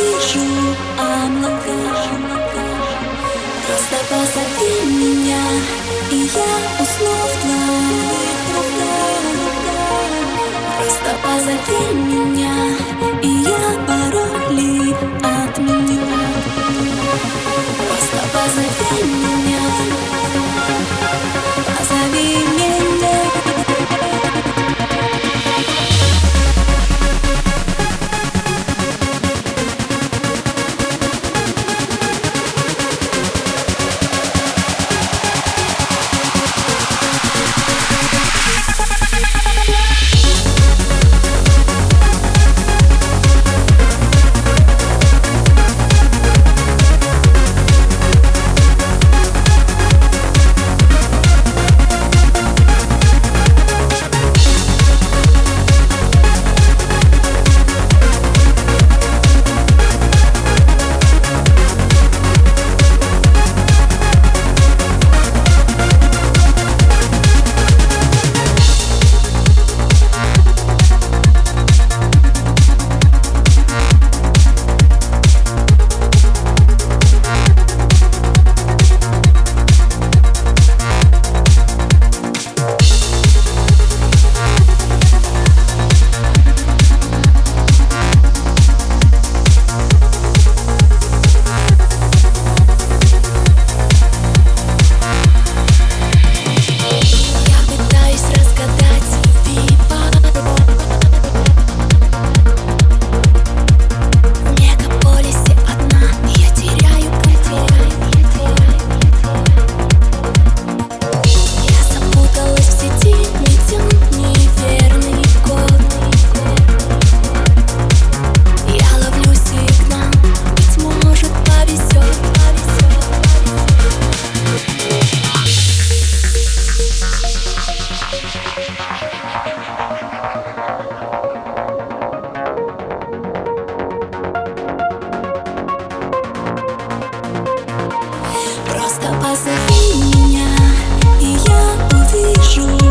вижу облака Просто позови меня, и я усну в твоих руках. Просто позови меня, sure.